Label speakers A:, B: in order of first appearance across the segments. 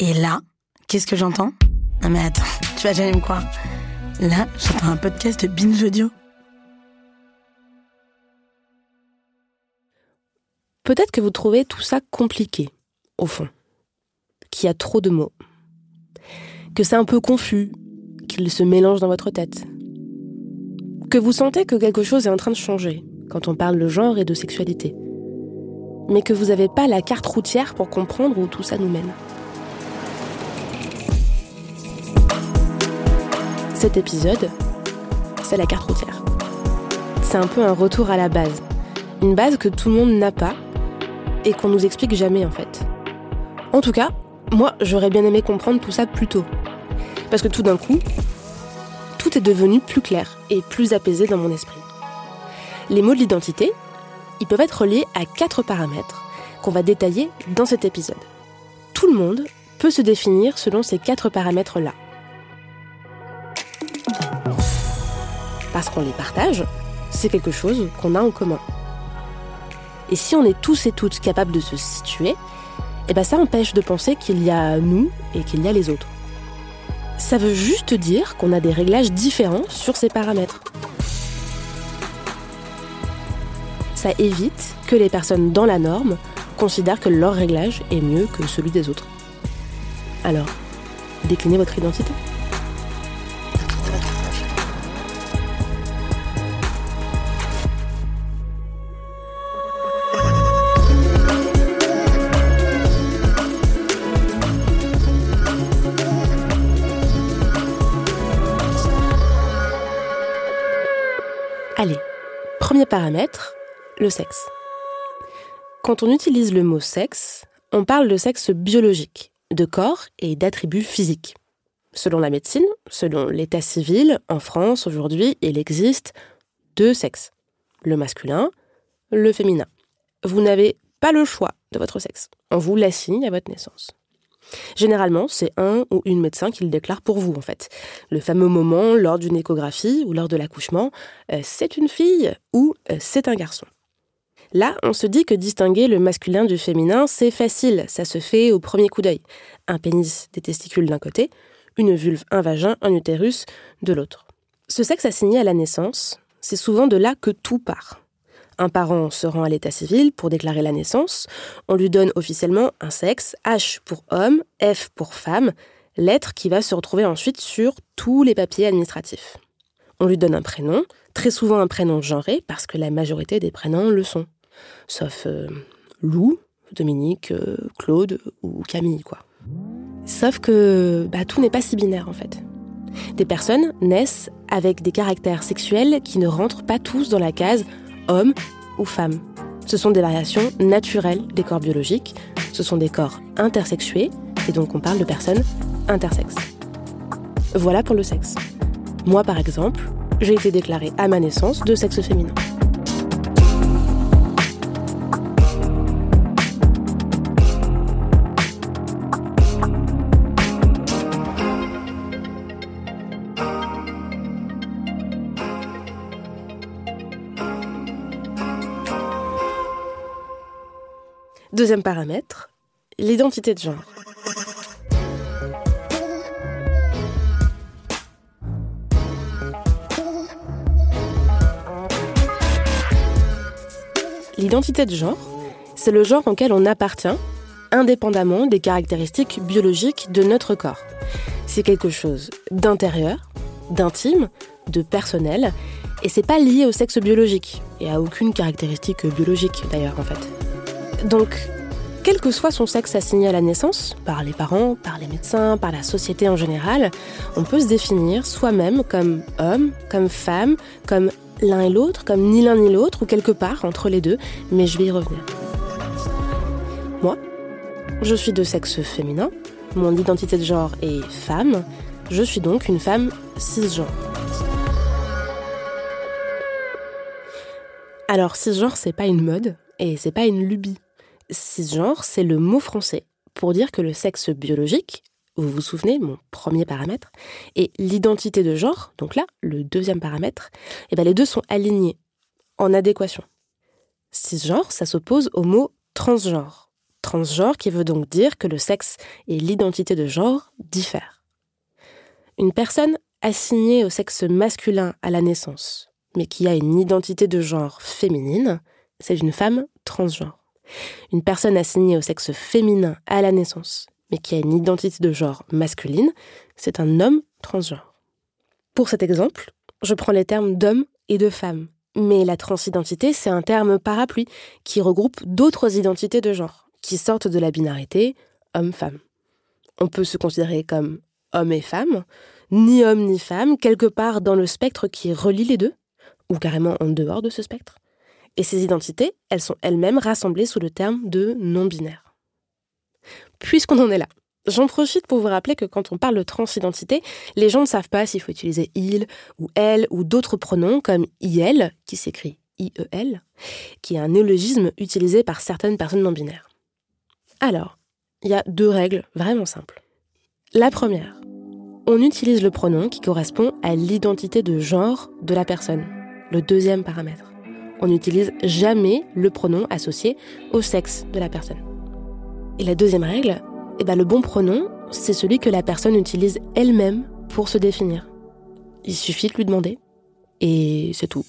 A: Et là, qu'est-ce que j'entends? Non mais attends, tu vas jamais me croire. Là, j'entends un podcast de Binge Audio.
B: Peut-être que vous trouvez tout ça compliqué, au fond. Qu'il y a trop de mots. Que c'est un peu confus, qu'il se mélange dans votre tête. Que vous sentez que quelque chose est en train de changer quand on parle de genre et de sexualité. Mais que vous n'avez pas la carte routière pour comprendre où tout ça nous mène. Cet épisode, c'est la carte routière. C'est un peu un retour à la base. Une base que tout le monde n'a pas et qu'on nous explique jamais en fait. En tout cas, moi j'aurais bien aimé comprendre tout ça plus tôt. Parce que tout d'un coup, tout est devenu plus clair et plus apaisé dans mon esprit. Les mots de l'identité, ils peuvent être reliés à quatre paramètres qu'on va détailler dans cet épisode. Tout le monde peut se définir selon ces quatre paramètres-là. Qu'on les partage, c'est quelque chose qu'on a en commun. Et si on est tous et toutes capables de se situer, eh ben ça empêche de penser qu'il y a nous et qu'il y a les autres. Ça veut juste dire qu'on a des réglages différents sur ces paramètres. Ça évite que les personnes dans la norme considèrent que leur réglage est mieux que celui des autres. Alors, déclinez votre identité. Allez, premier paramètre, le sexe. Quand on utilise le mot sexe, on parle de sexe biologique, de corps et d'attributs physiques. Selon la médecine, selon l'état civil, en France aujourd'hui, il existe deux sexes, le masculin, le féminin. Vous n'avez pas le choix de votre sexe. On vous l'assigne à votre naissance. Généralement, c'est un ou une médecin qui le déclare pour vous, en fait. Le fameux moment lors d'une échographie ou lors de l'accouchement, euh, c'est une fille ou euh, c'est un garçon. Là, on se dit que distinguer le masculin du féminin, c'est facile, ça se fait au premier coup d'œil. Un pénis, des testicules d'un côté, une vulve, un vagin, un utérus de l'autre. Ce sexe assigné à la naissance, c'est souvent de là que tout part. Un parent se rend à l'état civil pour déclarer la naissance. On lui donne officiellement un sexe, H pour homme, F pour femme, lettre qui va se retrouver ensuite sur tous les papiers administratifs. On lui donne un prénom, très souvent un prénom genré, parce que la majorité des prénoms le sont. Sauf euh, Lou, Dominique, euh, Claude ou Camille, quoi. Sauf que bah, tout n'est pas si binaire en fait. Des personnes naissent avec des caractères sexuels qui ne rentrent pas tous dans la case homme ou femme. Ce sont des variations naturelles des corps biologiques, ce sont des corps intersexués, et donc on parle de personnes intersexes. Voilà pour le sexe. Moi par exemple, j'ai été déclarée à ma naissance de sexe féminin. Deuxième paramètre, l'identité de genre. L'identité de genre, c'est le genre auquel on appartient, indépendamment des caractéristiques biologiques de notre corps. C'est quelque chose d'intérieur, d'intime, de personnel, et c'est pas lié au sexe biologique, et à aucune caractéristique biologique d'ailleurs en fait. Donc, quel que soit son sexe assigné à la naissance, par les parents, par les médecins, par la société en général, on peut se définir soi-même comme homme, comme femme, comme l'un et l'autre, comme ni l'un ni l'autre, ou quelque part entre les deux, mais je vais y revenir. Moi, Je suis de sexe féminin, mon identité de genre est femme, je suis donc une femme cisgenre. Alors cisgenre, c'est pas une mode et c'est pas une lubie. Cisgenre, c'est le mot français pour dire que le sexe biologique, vous vous souvenez, mon premier paramètre, et l'identité de genre, donc là, le deuxième paramètre, et eh ben les deux sont alignés, en adéquation. Cisgenre, ça s'oppose au mot transgenre. Transgenre qui veut donc dire que le sexe et l'identité de genre diffèrent. Une personne assignée au sexe masculin à la naissance, mais qui a une identité de genre féminine, c'est une femme transgenre. Une personne assignée au sexe féminin à la naissance, mais qui a une identité de genre masculine, c'est un homme transgenre. Pour cet exemple, je prends les termes d'homme et de femme. Mais la transidentité, c'est un terme parapluie qui regroupe d'autres identités de genre, qui sortent de la binarité homme-femme. On peut se considérer comme homme et femme, ni homme ni femme, quelque part dans le spectre qui relie les deux, ou carrément en dehors de ce spectre. Et ces identités, elles sont elles-mêmes rassemblées sous le terme de non-binaire. Puisqu'on en est là, j'en profite pour vous rappeler que quand on parle de transidentité, les gens ne savent pas s'il faut utiliser il ou elle ou d'autres pronoms comme il, qui s'écrit IEL, qui est un néologisme utilisé par certaines personnes non binaires. Alors, il y a deux règles vraiment simples. La première, on utilise le pronom qui correspond à l'identité de genre de la personne, le deuxième paramètre on n'utilise jamais le pronom associé au sexe de la personne. Et la deuxième règle, eh ben le bon pronom, c'est celui que la personne utilise elle-même pour se définir. Il suffit de lui demander. Et c'est tout.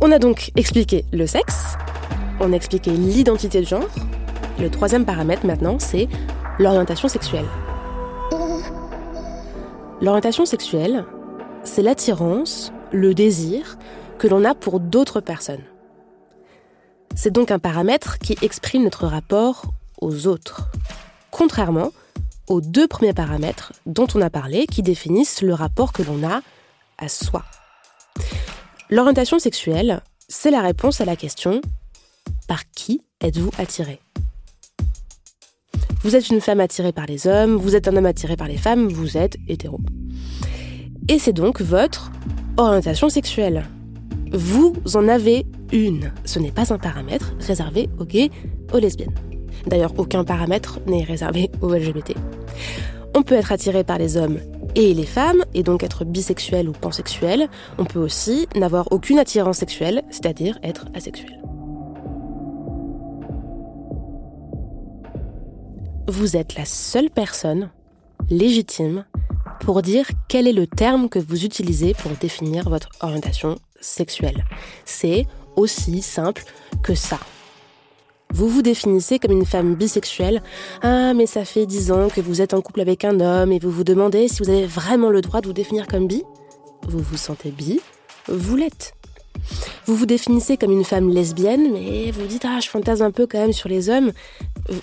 B: On a donc expliqué le sexe, on a expliqué l'identité de genre. Le troisième paramètre maintenant, c'est l'orientation sexuelle. L'orientation sexuelle, c'est l'attirance, le désir que l'on a pour d'autres personnes. C'est donc un paramètre qui exprime notre rapport aux autres, contrairement aux deux premiers paramètres dont on a parlé qui définissent le rapport que l'on a à soi. L'orientation sexuelle, c'est la réponse à la question par qui êtes-vous attiré? Vous êtes une femme attirée par les hommes, vous êtes un homme attiré par les femmes, vous êtes hétéro. Et c'est donc votre orientation sexuelle. Vous en avez une. Ce n'est pas un paramètre réservé aux gays, aux lesbiennes. D'ailleurs, aucun paramètre n'est réservé aux LGBT. On peut être attiré par les hommes et les femmes, et donc être bisexuel ou pansexuel, on peut aussi n'avoir aucune attirance sexuelle, c'est-à-dire être asexuel. Vous êtes la seule personne légitime pour dire quel est le terme que vous utilisez pour définir votre orientation sexuelle. C'est aussi simple que ça. Vous vous définissez comme une femme bisexuelle. Ah, mais ça fait dix ans que vous êtes en couple avec un homme et vous vous demandez si vous avez vraiment le droit de vous définir comme bi. Vous vous sentez bi, vous l'êtes. Vous vous définissez comme une femme lesbienne, mais vous dites Ah, je fantasme un peu quand même sur les hommes.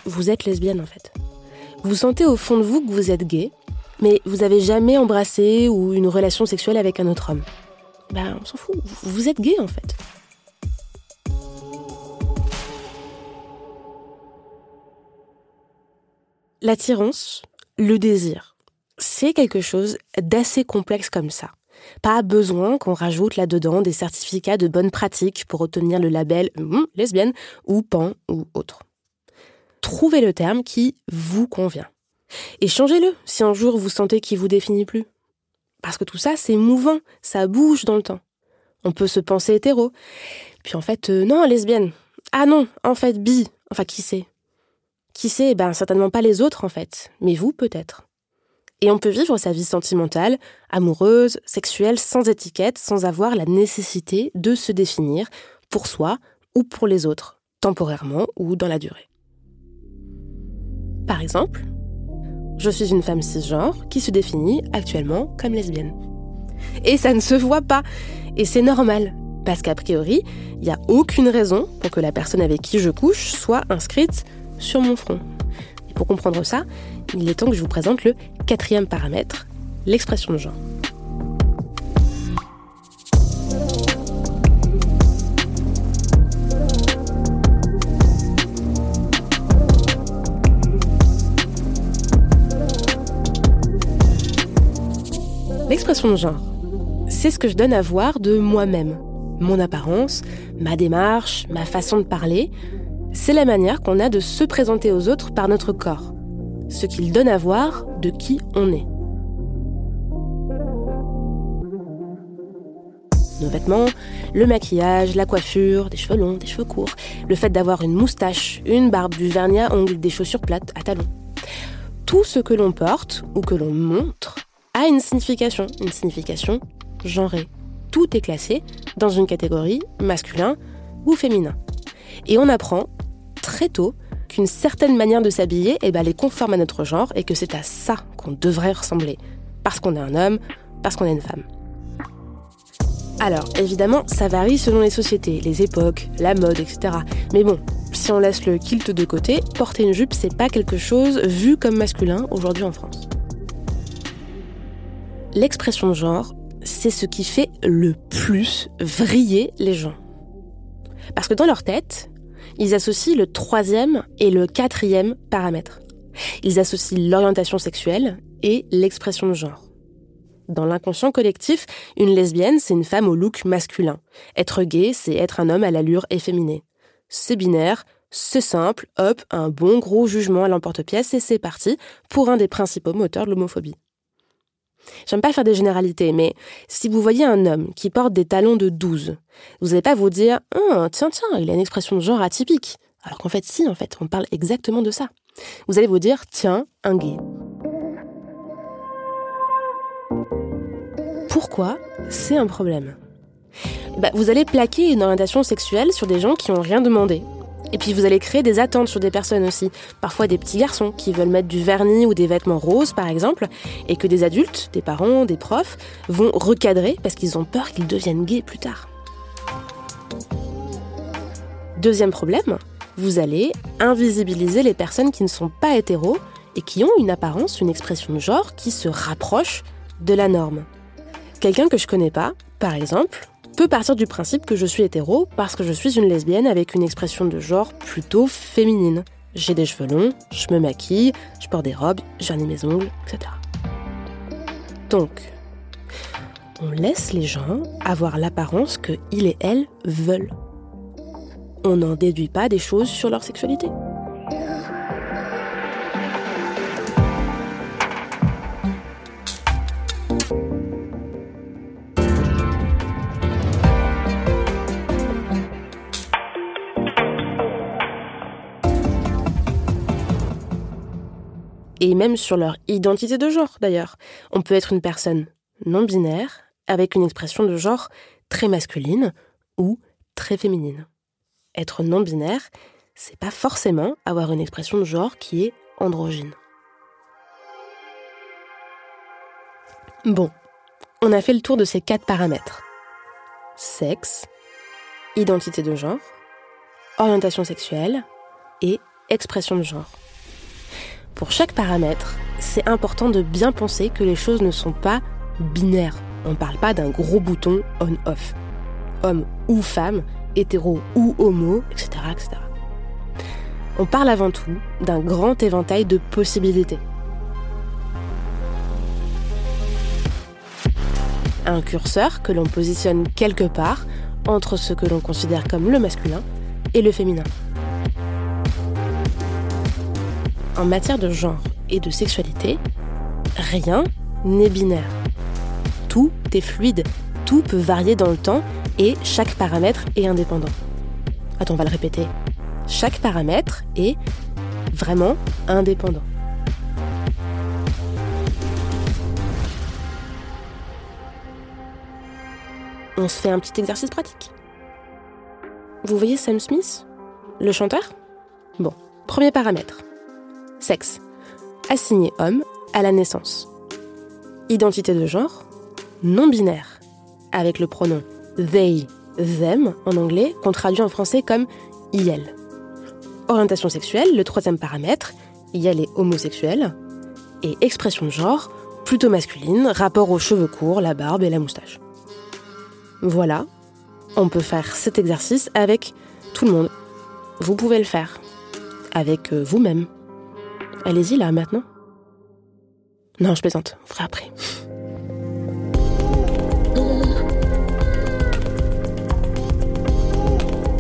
B: Vous êtes lesbienne en fait. Vous sentez au fond de vous que vous êtes gay, mais vous avez jamais embrassé ou une relation sexuelle avec un autre homme. Ben, on s'en fout. Vous êtes gay en fait. L'attirance, le désir, c'est quelque chose d'assez complexe comme ça. Pas besoin qu'on rajoute là-dedans des certificats de bonne pratique pour obtenir le label hum, lesbienne ou pan ou autre. Trouvez le terme qui vous convient. Et changez-le si un jour vous sentez qu'il vous définit plus. Parce que tout ça, c'est mouvant, ça bouge dans le temps. On peut se penser hétéro. Puis en fait, euh, non, lesbienne. Ah non, en fait, bi. Enfin, qui sait? Qui sait Ben certainement pas les autres en fait, mais vous peut-être. Et on peut vivre sa vie sentimentale, amoureuse, sexuelle, sans étiquette, sans avoir la nécessité de se définir pour soi ou pour les autres, temporairement ou dans la durée. Par exemple, je suis une femme cisgenre qui se définit actuellement comme lesbienne. Et ça ne se voit pas. Et c'est normal, parce qu'a priori, il n'y a aucune raison pour que la personne avec qui je couche soit inscrite sur mon front. Et pour comprendre ça, il est temps que je vous présente le quatrième paramètre, l'expression de genre. L'expression de genre, c'est ce que je donne à voir de moi-même. Mon apparence, ma démarche, ma façon de parler, c'est la manière qu'on a de se présenter aux autres par notre corps. Ce qu'il donne à voir de qui on est. Nos vêtements, le maquillage, la coiffure, des cheveux longs, des cheveux courts, le fait d'avoir une moustache, une barbe, du vernis à ongles, des chaussures plates à talons. Tout ce que l'on porte ou que l'on montre a une signification, une signification genrée. Tout est classé dans une catégorie masculin ou féminin. Et on apprend très tôt qu'une certaine manière de s'habiller eh ben, est conforme à notre genre et que c'est à ça qu'on devrait ressembler. Parce qu'on est un homme, parce qu'on est une femme. Alors, évidemment, ça varie selon les sociétés, les époques, la mode, etc. Mais bon, si on laisse le kilt de côté, porter une jupe, c'est pas quelque chose vu comme masculin aujourd'hui en France l'expression de genre, c'est ce qui fait le plus vriller les gens. Parce que dans leur tête, ils associent le troisième et le quatrième paramètre. Ils associent l'orientation sexuelle et l'expression de genre. Dans l'inconscient collectif, une lesbienne, c'est une femme au look masculin. Être gay, c'est être un homme à l'allure efféminée. C'est binaire, c'est simple, hop, un bon gros jugement à l'emporte-pièce et c'est parti pour un des principaux moteurs de l'homophobie. J'aime pas faire des généralités, mais si vous voyez un homme qui porte des talons de 12, vous n'allez pas vous dire oh, tiens, tiens, il a une expression de genre atypique. Alors qu'en fait, si, en fait, on parle exactement de ça. Vous allez vous dire tiens, un gay. Pourquoi c'est un problème? Bah, Vous allez plaquer une orientation sexuelle sur des gens qui n'ont rien demandé, et puis vous allez créer des attentes sur des personnes aussi. Parfois des petits garçons qui veulent mettre du vernis ou des vêtements roses par exemple, et que des adultes, des parents, des profs vont recadrer parce qu'ils ont peur qu'ils deviennent gays plus tard. Deuxième problème, vous allez invisibiliser les personnes qui ne sont pas hétéros et qui ont une apparence, une expression de genre qui se rapproche de la norme. Quelqu'un que je connais pas, par exemple, peut partir du principe que je suis hétéro parce que je suis une lesbienne avec une expression de genre plutôt féminine. J'ai des cheveux longs, je me maquille, je porte des robes, j'arnis mes ongles, etc. Donc, on laisse les gens avoir l'apparence que ils et elles veulent. On n'en déduit pas des choses sur leur sexualité. Et même sur leur identité de genre d'ailleurs. On peut être une personne non binaire avec une expression de genre très masculine ou très féminine. Être non binaire, c'est pas forcément avoir une expression de genre qui est androgyne. Bon, on a fait le tour de ces quatre paramètres. Sexe, identité de genre, orientation sexuelle et expression de genre. Pour chaque paramètre, c'est important de bien penser que les choses ne sont pas binaires. On ne parle pas d'un gros bouton on-off. Homme ou femme, hétéro ou homo, etc., etc. On parle avant tout d'un grand éventail de possibilités. Un curseur que l'on positionne quelque part entre ce que l'on considère comme le masculin et le féminin. En matière de genre et de sexualité, rien n'est binaire. Tout est fluide, tout peut varier dans le temps et chaque paramètre est indépendant. Attends, on va le répéter. Chaque paramètre est vraiment indépendant. On se fait un petit exercice pratique. Vous voyez Sam Smith Le chanteur? Bon, premier paramètre. Sexe. Assigné homme à la naissance. Identité de genre. Non binaire. Avec le pronom they, them en anglais, qu'on traduit en français comme IL. Orientation sexuelle, le troisième paramètre, IL est homosexuel. Et expression de genre, plutôt masculine, rapport aux cheveux courts, la barbe et la moustache. Voilà, on peut faire cet exercice avec tout le monde. Vous pouvez le faire. Avec euh, vous-même. Allez-y là maintenant. Non, je plaisante, on fera après.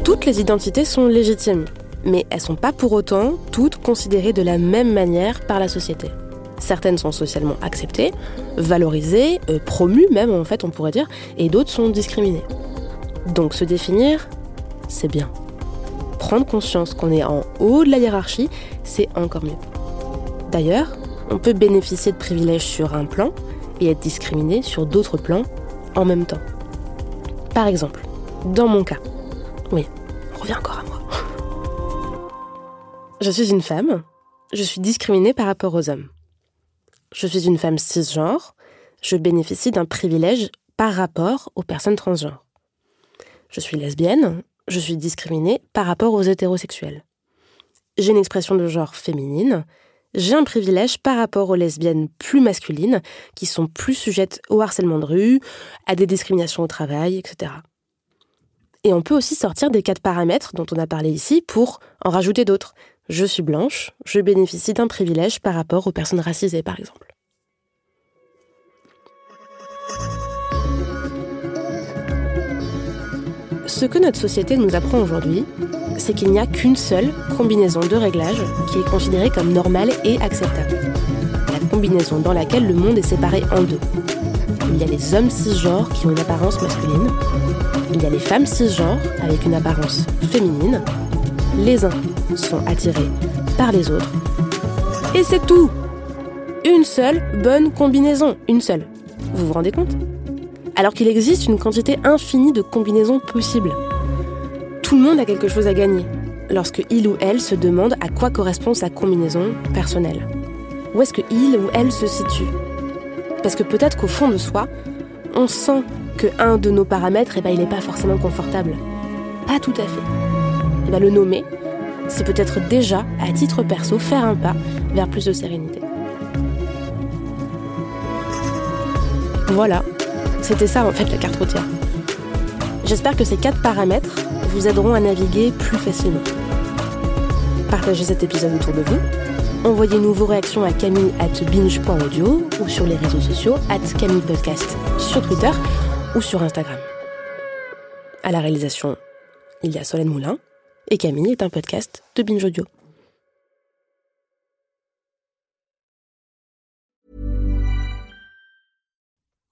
B: Toutes les identités sont légitimes, mais elles sont pas pour autant toutes considérées de la même manière par la société. Certaines sont socialement acceptées, valorisées, euh, promues même en fait on pourrait dire, et d'autres sont discriminées. Donc se définir, c'est bien. Prendre conscience qu'on est en haut de la hiérarchie, c'est encore mieux. D'ailleurs, on peut bénéficier de privilèges sur un plan et être discriminé sur d'autres plans en même temps. Par exemple, dans mon cas, oui, on revient encore à moi. Je suis une femme, je suis discriminée par rapport aux hommes. Je suis une femme cisgenre, je bénéficie d'un privilège par rapport aux personnes transgenres. Je suis lesbienne, je suis discriminée par rapport aux hétérosexuels. J'ai une expression de genre féminine, j'ai un privilège par rapport aux lesbiennes plus masculines, qui sont plus sujettes au harcèlement de rue, à des discriminations au travail, etc. Et on peut aussi sortir des quatre paramètres dont on a parlé ici pour en rajouter d'autres. Je suis blanche, je bénéficie d'un privilège par rapport aux personnes racisées, par exemple. Ce que notre société nous apprend aujourd'hui, c'est qu'il n'y a qu'une seule combinaison de réglages qui est considérée comme normale et acceptable. La combinaison dans laquelle le monde est séparé en deux. Il y a les hommes cisgenres qui ont une apparence masculine. Il y a les femmes cisgenres avec une apparence féminine. Les uns sont attirés par les autres. Et c'est tout Une seule bonne combinaison. Une seule. Vous vous rendez compte? Alors qu'il existe une quantité infinie de combinaisons possibles. Tout le monde a quelque chose à gagner lorsque il ou elle se demande à quoi correspond sa combinaison personnelle. Où est-ce que il ou elle se situe? Parce que peut-être qu'au fond de soi, on sent que un de nos paramètres, eh ben, il n'est pas forcément confortable. Pas tout à fait. Eh ben, le nommer, c'est peut-être déjà, à titre perso, faire un pas vers plus de sérénité. Voilà, c'était ça en fait la carte routière. J'espère que ces quatre paramètres vous aideront à naviguer plus facilement. Partagez cet épisode autour de vous. Envoyez-nous vos réactions à camille at binge.audio ou sur les réseaux sociaux at Camille Podcast sur Twitter ou sur Instagram. À la réalisation, il y a Solène Moulin et Camille est un podcast de Binge Audio.